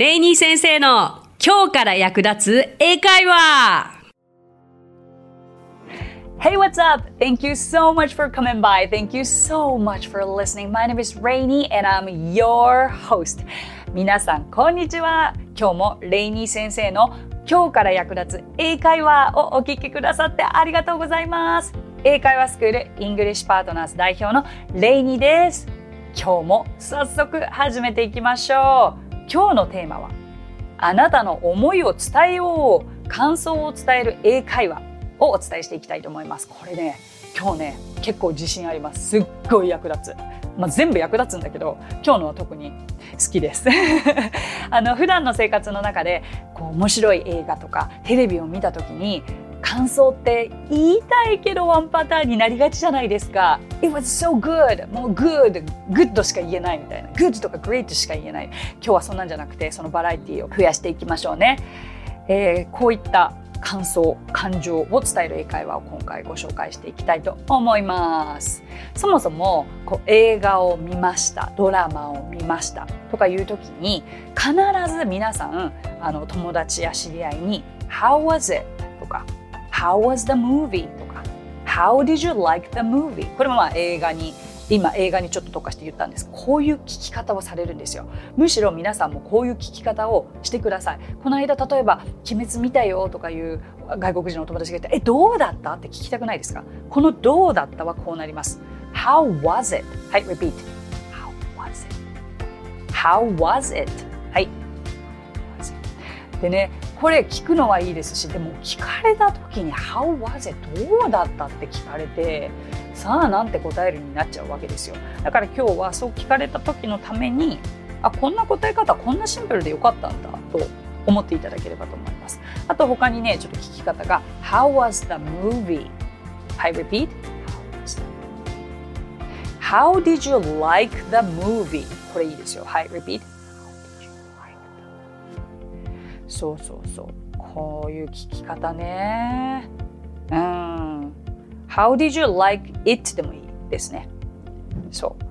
レイニー先生の今日から役立つ英会話 Hey, what's up? Thank you so much for coming by. Thank you so much for listening. My name is Rainy and I'm your host. 皆さん、こんにちは。今日もレイニー先生の今日から役立つ英会話をお聞きくださってありがとうございます。英会話スクールイングリッシュパートナーズ代表のレイニーです。今日も早速始めていきましょう。今日のテーマはあなたの思いを伝えよう感想を伝える英会話をお伝えしていきたいと思います。これね今日ね結構自信あります。すっごい役立つ。まあ、全部役立つんだけど今日のは特に好きです。あの普段の生活の中でこう面白い映画とかテレビを見た時に感想って言いたいけどワンパターンになりがちじゃないですか。It was so good! もう good! good しか言えないみたいな。good とか great しか言えない。今日はそんなんじゃなくてそのバラエティを増やしていきましょうね。えー、こういった感想、感情を伝える英会話を今回ご紹介していきたいと思います。そもそもこう映画を見ました、ドラマを見ましたとかいう時に必ず皆さんあの友達や知り合いに How was it? How was the movie? とか How did you like the movie? これもまあ映画に今映画にちょっと特化して言ったんですこういう聞き方をされるんですよむしろ皆さんもこういう聞き方をしてくださいこの間例えば「鬼滅見たよ」とかいう外国人のお友達がいて「えどうだった?」って聞きたくないですか？この「どうだった?」はこうなります How was it? はい repeat How was it? How was it? はいでねこれ聞くのはいいですしでも聞かれた時に「How was it?」どうだったって聞かれてさあなんて答えるになっちゃうわけですよだから今日はそう聞かれた時のためにあこんな答え方こんなシンプルでよかったんだと思っていただければと思いますあと他にねちょっと聞き方が「How was the movie?」はい repeat How did you like the movie? これいいですよはい repeat そうそうそう。こういう聞き方ね。うん。How did you like it? でもいいですね。そう。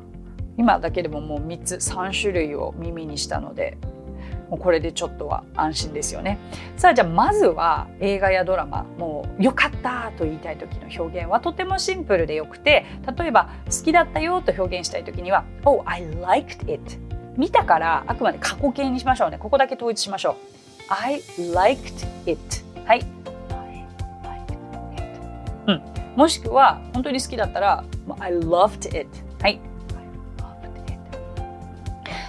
今だけでももう3つ3種類を耳にしたのでもうこれでちょっとは安心ですよね。さあじゃあまずは映画やドラマもう良かったと言いたい時の表現はとてもシンプルでよくて例えば好きだったよと表現したい時には Oh I liked it 見たからあくまで過去形にしましょうね。ここだけ統一しましょう。I liked it. はい、うん、もしくは本当に好きだったら I loved it. はい。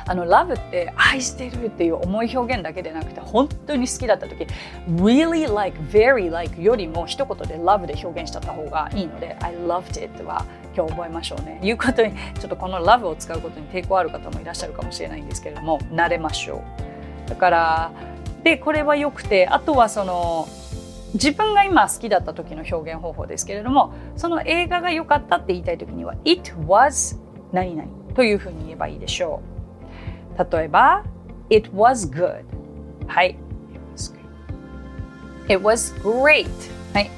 あの love って愛してるっていう重い表現だけでなくて本当に好きだった時 really like very like よりも一言で love で表現しちゃった方がいいので I loved it は今日覚えましょうね。言うことにちょっとこの love を使うことに抵抗ある方もいらっしゃるかもしれないんですけれども慣れましょう。だからでこれはよくてあとはその自分が今好きだった時の表現方法ですけれどもその映画が良かったって言いたい時には It was 何々というふうに言えばいいでしょう。例えば It was good はい。It was great はい。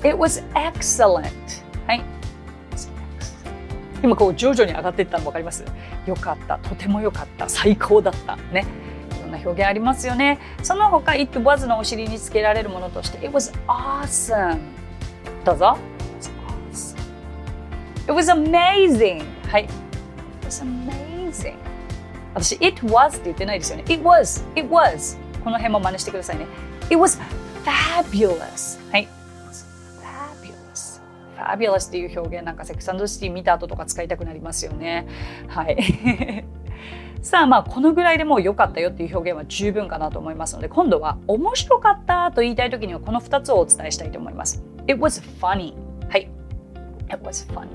It was excellent はい。今こう徐々に上がっていったの分かります？良かった。とても良かった。最高だった。ね。いろんな表現ありますよね。その他 It was のお尻につけられるものとして It was awesome どうぞ。It was amazing はい。It was amazing 私 It was って言ってないですよね。It was It was この辺も真似してくださいね。It was fabulous はい。Fabulous fabulous っていう表現なんかセクサンドシティ見た後とか使いたくなりますよねはい さあまあこのぐらいでもう良かったよっていう表現は十分かなと思いますので今度は面白かったと言いたい時にはこの2つをお伝えしたいと思います It was funny はい It was funny.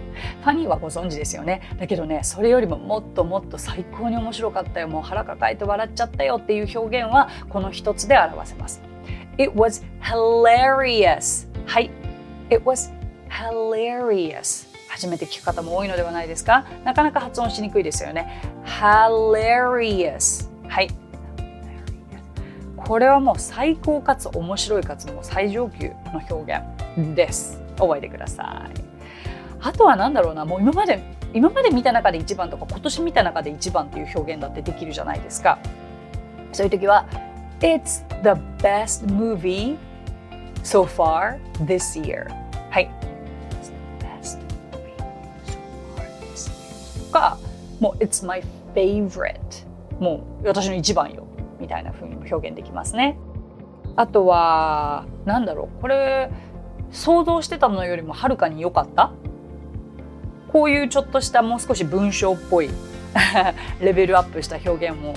funny はご存知ですよね。だけどね、それよりももっともっと最高に面白かったよ。もう腹抱えて笑っちゃったよっていう表現はこの一つで表せます。It was hilarious. はい。It was hilarious. 初めて聞く方も多いのではないですか？なかなか発音しにくいですよね。Hilarious. はい。これはもう最高かつ面白いかつも最上級の表現です。覚えてください。あとは何だろうな。もう今まで今まで見た中で一番とか今年見た中で一番っていう表現だってできるじゃないですか。そういう時は It's the best movie so far this year. かもう It's my favorite もう私の一番よ。みたいな風にも表現できますね。あとはなんだろう。これ想像してたのよりもはるかに良かった。こういうちょっとしたもう少し文章っぽい レベルアップした表現も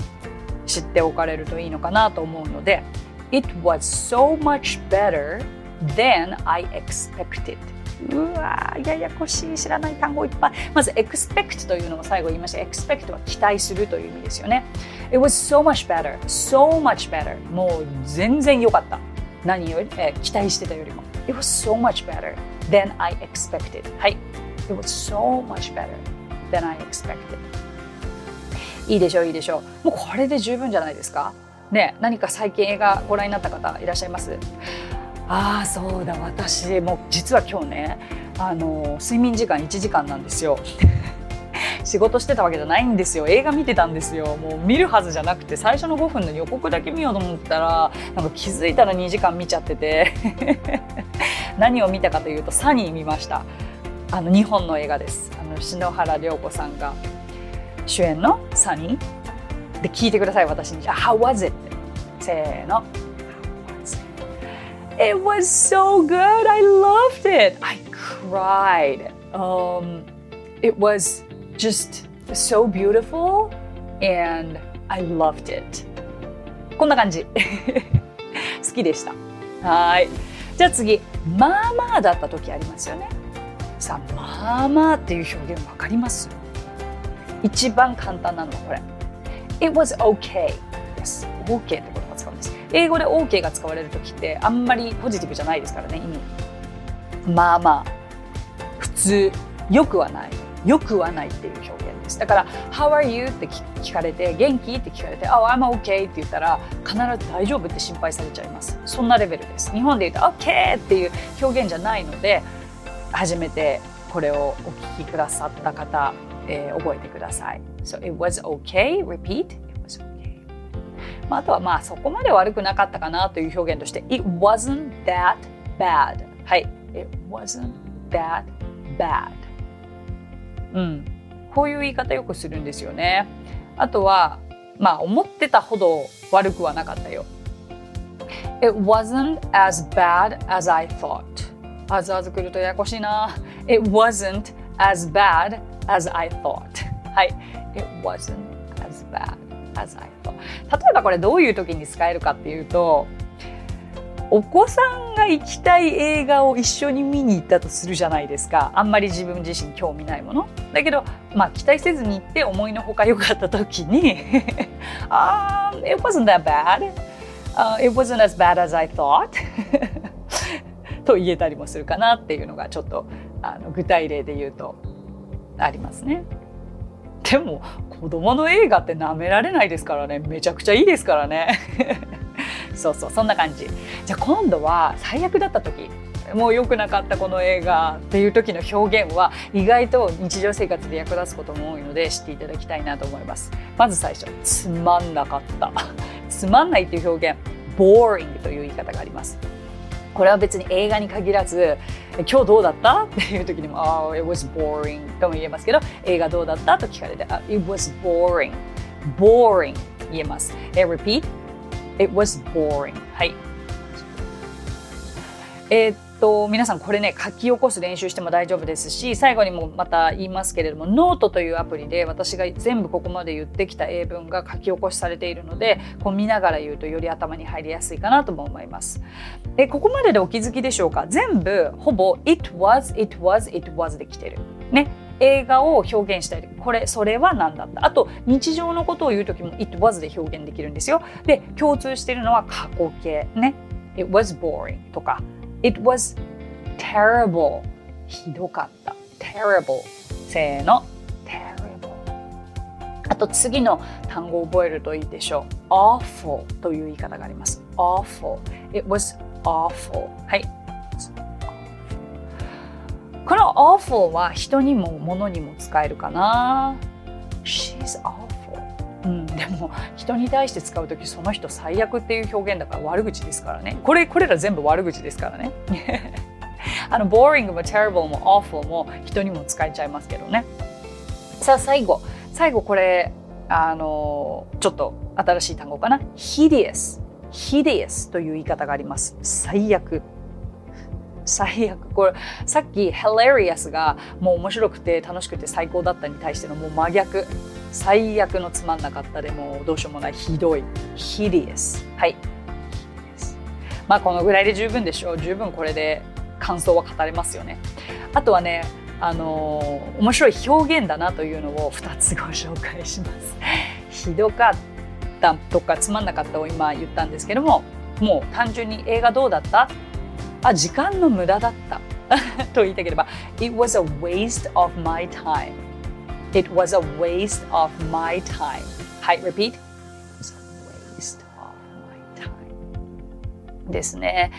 知っておかれるといいのかなと思うので It was so much better than I expected うわややこしい知らない単語いっぱい。まず expect というのも最後言いました。expect は期待するという意味ですよね。It was so much better so much better. もう全然良かった。何より、えー、期待してたよりも。It was so much better than I expected. はい。It was so much better than I expected. いいでしょういいでしょう。もうこれで十分じゃないですか？ね何か最近映画ご覧になった方いらっしゃいます？ああそうだ私も実は今日ねあの睡眠時間1時間なんですよ。仕事してたわけじゃないんですよ。映画見てたんですよ。もう見るはずじゃなくて最初の5分の予告だけ見ようと思ったらなんか気づいたら2時間見ちゃってて。何を見たかというと「サニー」見ました。あの日本の映画です。あの篠原涼子さんが主演の「サニー」で聞いてください私に「How was it?」せーの。It was so good. I loved it. I cried. Um, it was just so beautiful and I loved it. こんな感じ。好きでした。はい。じゃあ次、まあまあだった時ありますよね。さあ、まあまあっていう表現わかります一番簡単なのはこれ。It was okay. Yes. OK ってこと英語で OK が使われる時ってあんまりポジティブじゃないですからね意味。まあまあ普通よくはない。よくはないっていう表現です。だから「How are you?」って聞かれて「元気?」って聞かれて「Oh I'm OK」って言ったら必ず「大丈夫?」って心配されちゃいます。そんなレベルです。日本で言うと「OK」っていう表現じゃないので初めてこれをお聞きくださった方、えー、覚えてください。So it was okay? Repeat? まあ、あとはまあそこまで悪くなかったかなという表現として It wasn't that bad はい It wasn't that bad うんこういう言い方よくするんですよねあとはまあ思ってたほど悪くはなかったよ It wasn't as bad as I thought あずあずくるとややこしいな It wasn't as bad as I thought はい It wasn't as bad as I thought 例えばこれどういう時に使えるかっていうとお子さんが行きたい映画を一緒に見に行ったとするじゃないですか。あんまり自分自身興味ないもの。だけどまあ期待せずに行って思いのほか良かった時に あ um, It wasn't that bad、uh, It wasn't as bad as I thought. と言えたりもするかなっていうのがちょっとあの具体例で言うとありますね。でも子供の映画って舐められないですからね。めちゃくちゃいいですからね。そうそうそんな感じ。じゃあ今度は最悪だった時もう良くなかったこの映画っていう時の表現は意外と日常生活で役立つことも多いので知っていただきたいなと思います。まず最初つまんなかった。つまんないっていう表現 boring という言い方があります。これは別に映画に限らず今日どうだった？っていう時にも「Oh, it was boring」とも言えますけど映画どうだった？と聞かれて「It was boring」「boring」言えます。え repeat It was boring はい。えー、っと皆さんこれね書き起こす練習しても大丈夫ですし最後にもまた言いますけれどもノートというアプリで私が全部ここまで言ってきた英文が書き起こしされているのでこう見ながら言うとより頭に入りやすいかなとも思います。えここまででお気づきでしょうか？全部ほぼ it was it was it was で来てる。ね。映画を表現したりこれそれは何だった？あと日常のことを言う時も it was で表現できるんですよ。で共通しているのは過去形。ね。it was boring とか。It was terrible. ひどかった。terrible. せーの。terrible. あと次の単語を覚えるといいでしょう。awful という言い方があります。awful. It was awful. はい。この awful は人にも物にも使えるかな She's awful うん、でも人に対して使う時その人最悪っていう表現だから悪口ですからね。これこれら全部悪口ですからね。あの boring も terrible も awful も人にも使えちゃいますけどね。さあ最後。最後これあのちょっと新しい単語かな。hideous hideous という言い方があります。最悪。最悪。これさっき hilarious がもう面白くて楽しくて最高だったに対してのもう真逆。最悪のつまんなかったでもどうしようもない。ひどい。hideous はい。まあこのぐらいで十分でしょう。十分これで感想は語れますよね。あとはねあのー、面白い表現だなというのを2つご紹介します。ひどかったとかつまんなかったを今言ったんですけどももう単純に映画どうだった？あ時間の無駄だった。と言いたければ It was a waste of my time. It was a waste of my time. はい repeat. It was a waste of my time. ですね。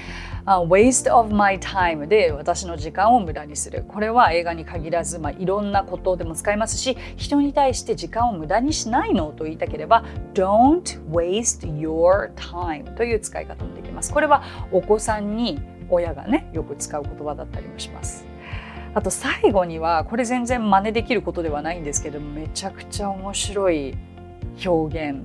waste of my time で私の時間を無駄にする。これは映画に限らず、まあ、いろんなことでも使いますし人に対して時間を無駄にしないのと言いたければ don't waste your time という使い方もできます。これはお子さんに親がねよく使う言葉だったりもします。あと最後にはこれ全然真似できることではないんですけどめちゃくちゃ面白い表現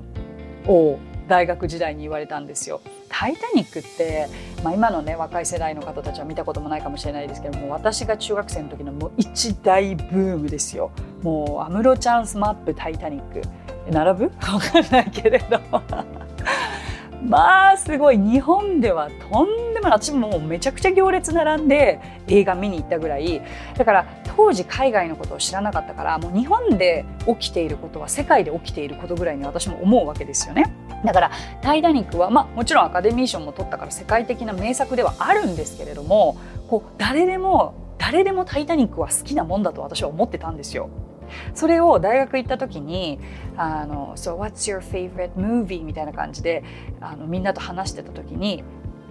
を大学時代に言われたんですよ。タイタニックって、まあ、今のね若い世代の方たちは見たこともないかもしれないですけども私が中学生の時のもう一大ブームですよ。もう安室チャンスマップタイタニック並ぶ？わかんないけれどまあすごい日本ではとんでもない私もうめちゃくちゃ行列並んで映画見に行ったぐらいだから当時海外のことを知らなかったからもう日本で起きていることは世界で起きていることぐらいに私も思うわけですよね。だから「タイタニックは」まあ、もちろんアカデミー賞も取ったから世界的な名作ではあるんですけれどもこう誰でも誰でも「タイタニック」は好きなもんだと私は思ってたんですよ。それを大学行った時に「あの So what's your favorite movie?」みたいな感じであのみんなと話してた時に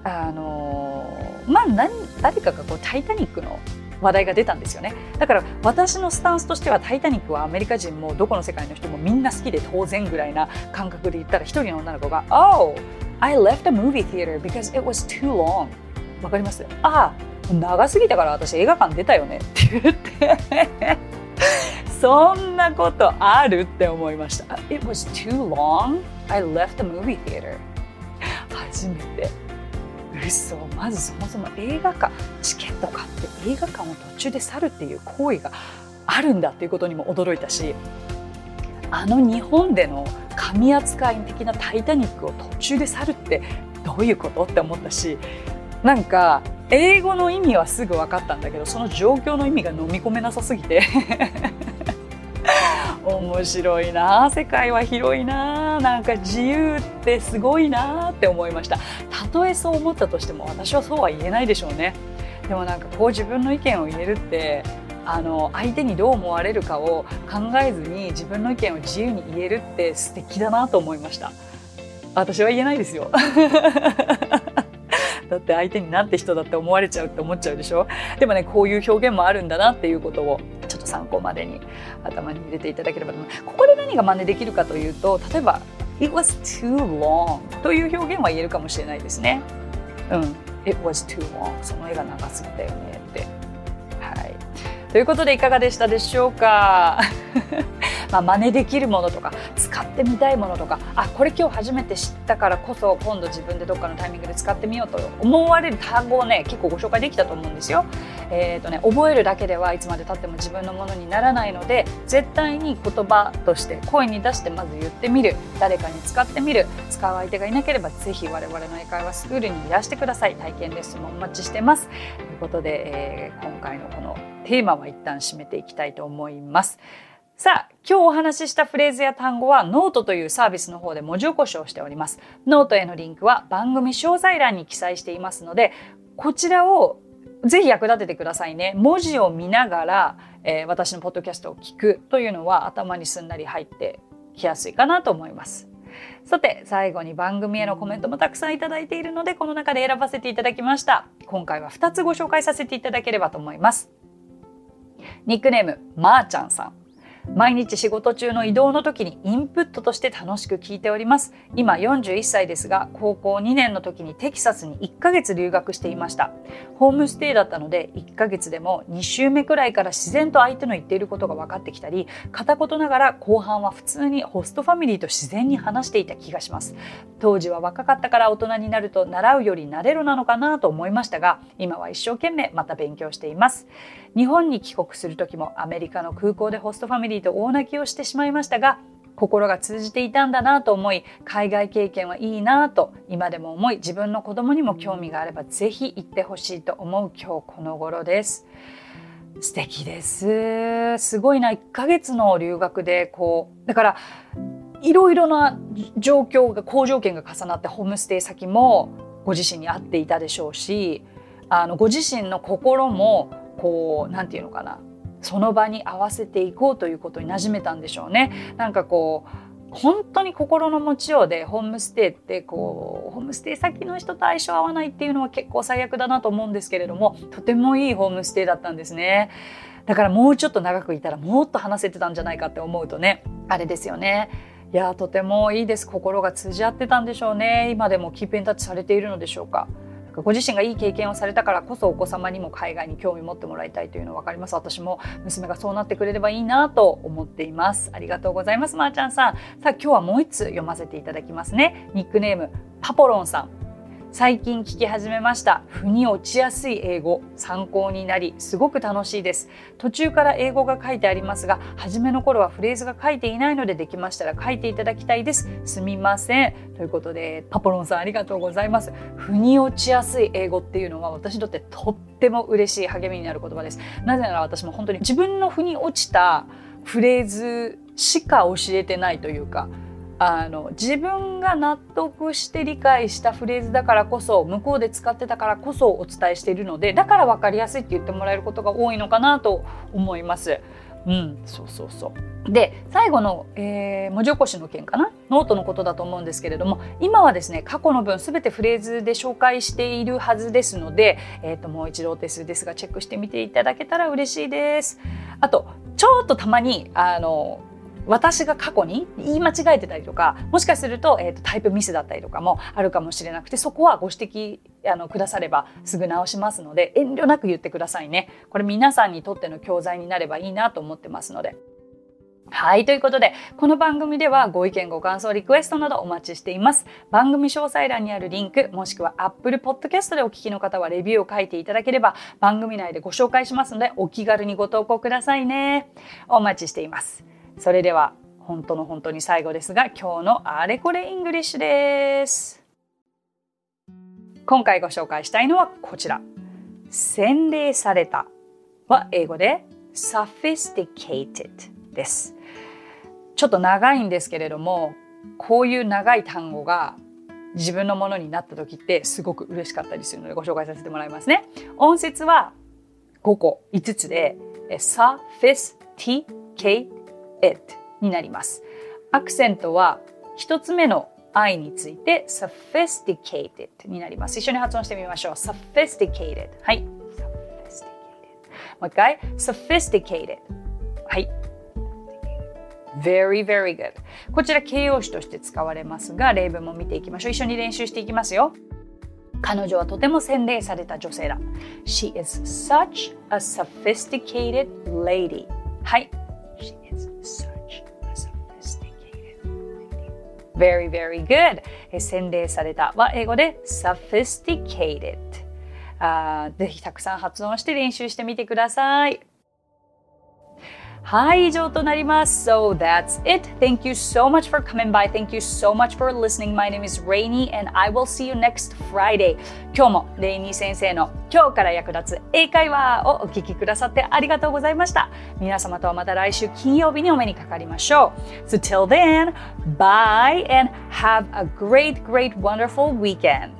あのまあ何誰かがこう「タイタニック」の話題が出たんですよね。だから私のスタンスとしては「タイタニック」はアメリカ人もどこの世界の人もみんな好きで当然ぐらいな感覚で言ったら一人の女の子が「Oh I left a movie theater because it was too long」わかりますああ長すぎたから私映画館出たよねって言って。そんなことあるって思いました。It was too long. I left the movie theater. 初めて。嘘まずそもそも映画館チケット買って映画館を途中で去るっていう行為があるんだっていうことにも驚いたしあの日本での神扱い的な「タイタニック」を途中で去るってどういうことって思ったしなんか英語の意味はすぐ分かったんだけどその状況の意味が飲み込めなさすぎて面白いな。世界は広いな。なんか自由ってすごいなって思いました。たとえそう思ったとしても私はそうは言えないでしょうね。でもなんかこう自分の意見を言えるってあの相手にどう思われるかを考えずに自分の意見を自由に言えるって素敵だなと思いました。私は言えないですよ。だって相手になんて人だって思われちゃうって思っちゃうでしょ。でもねこういう表現もあるんだなっていうことをっと参考までに頭に入れていただければ。と思いますここで何が真似できるかというと例えば It was too long という表現は言えるかもしれないですね。うん。It was too long その絵が長すぎたよねって。はい。ということでいかがでしたでしょうか？まあ、真似できるものとか使ってみたいものとかあこれ今日初めて知ったからこそ今度自分でどっかのタイミングで使ってみようと思われる単語をね結構ご紹介できたと思うんですよ。えーとね、覚えるだけではいつまでたっても自分のものにならないので絶対に言葉として声に出してまず言ってみる誰かに使ってみる使う相手がいなければぜひ我々の英会話スクールにいらしてください体験レッスンもお待ちしてますということで、えー、今回のこのテーマは一旦締めていきたいと思います。さあ、今日お話ししたフレーズや単語はノートというサービスの方で文字起こしをしております。ノートへのリンクは番組詳細欄に記載していますので、こちらをぜひ役立ててくださいね。文字を見ながら、えー、私のポッドキャストを聞くというのは頭にすんなり入ってきやすいかなと思います。さて最後に番組へのコメントもたくさんいただいているのでこの中で選ばせていただきました今回は2つご紹介させていただければと思いますニックネームまーちゃんさん毎日仕事中の移動の時にインプットとして楽しく聞いております。今41歳ですが高校2年の時にテキサスに1ヶ月留学していました。ホームステイだったので1ヶ月でも2週目くらいから自然と相手の言っていることが分かってきたり片言ながら後半は普通にホストファミリーと自然に話していた気がします。当時は若かったから大人になると習うより慣れるなのかなと思いましたが今は一生懸命また勉強しています。日本に帰国する時もアメリカの空港でホストファミリーと大泣きをしてしまいましたが心が通じていたんだなと思い海外経験はいい。なと今でも思い。自分の子供にも興味があればぜひ行ってほしいと思う今日この頃です。素敵です。すごいな1ヶ月の留学でこうだからいろいろな状況が好条件が重なってホームステイ先もご自身に合っていたでしょうしあのご自身の心もこうなんていうのかなその場に合わせていこうということに馴染めたんでしょうね。なんかこう本当に心の持ちようでホームステイってこうホームステイ先の人と相性合わないっていうのは結構最悪だなと思うんですけれどもとてもいいホームステイだったんですね。だからもうちょっと長くいたらもっと話せてたんじゃないかって思うとねあれですよね。いやとてもいいです心が通じ合ってたんでしょうね今でもキープインタッチされているのでしょうか。ご自身がいい経験をされたからこそお子様にも海外に興味持ってもらいたいというのは分かります。私も娘がそうなってくれればいいなと思っています。ありがとうございます。まー、ちゃんさん。さあ今日はもう一つ読ませていただきますね。ニックネームパポロンさん。最近聞き始めました。腑に落ちやすい英語。参考になりすごく楽しいです。途中から英語が書いてありますが初めの頃はフレーズが書いていないのでできましたら書いていただきたいです。すみません。ということでパポロンさんありがとうございます。腑に落ちやすい英語っていうのは私にとってとっても嬉しい励みになる言葉です。なぜなら私も本当に自分の腑に落ちたフレーズしか教えてないというかあの自分が納得して理解したフレーズだからこそ向こうで使ってたからこそお伝えしているのでだから分かりやすいって言ってもらえることが多いのかなと思います。うん、そうそうそう。で最後の、えー、文字起こしの件かな？ノートのことだと思うんですけれども今はですね過去の文全てフレーズで紹介しているはずですので、えーと、もう一度お手数ですがチェックしてみていただけたら嬉しいです。あとちょっとたまにあの私が過去に言い間違えてたりとかもしかすると,、えーと、タイプミスだったりとかもあるかもしれなくてそこはご指摘あのくださればすぐ直しますので遠慮なく言ってくださいね。これ皆さんにとっての教材になればいいなと思ってますので。はい。ということで、この番組ではご意見、ご感想、リクエストなどお待ちしています。番組詳細欄にあるリンク、もしくは Apple Podcast でお聞きの方はレビューを書いていただければ、番組内でご紹介しますので、お気軽にご投稿くださいね。お待ちしています。それでは本当の本当に最後ですが今日のあれこれイングリッシュです。今回ご紹介したいのはこちら。洗練されたは英語で sophisticated です。ちょっと長いんですけれどもこういう長い単語が自分のものになった時ってすごく嬉しかったりするのでご紹介させてもらいますね。音節は5個5つで sophisticated it になります。アクセントは一つ目の I について sophisticated になります。一緒に発音してみましょう。sophisticated。はい。sophisticated。もう一回。sophisticated。はい。very, very good. こちら形容詞として使われますが、例文も見ていきましょう。一緒に練習していきますよ。彼女はとても洗練された女性だ。She is such a sophisticated lady. はい。She is such a sophisticated lady. Very, very good. 洗礼されたは英語で sophisticated. あぜひたくさん発音して練習してみてください。はい、以上となります。So that's it. Thank you so much for coming by. Thank you so much for listening. My name is Rainy and I will see you next Friday. 今日もレイニー先生の今日から役立つ英会話をお聞きくださってありがとうございました。皆様とはまた来週金曜日にお目にかかりましょう。So till then, bye and have a great, great, wonderful weekend.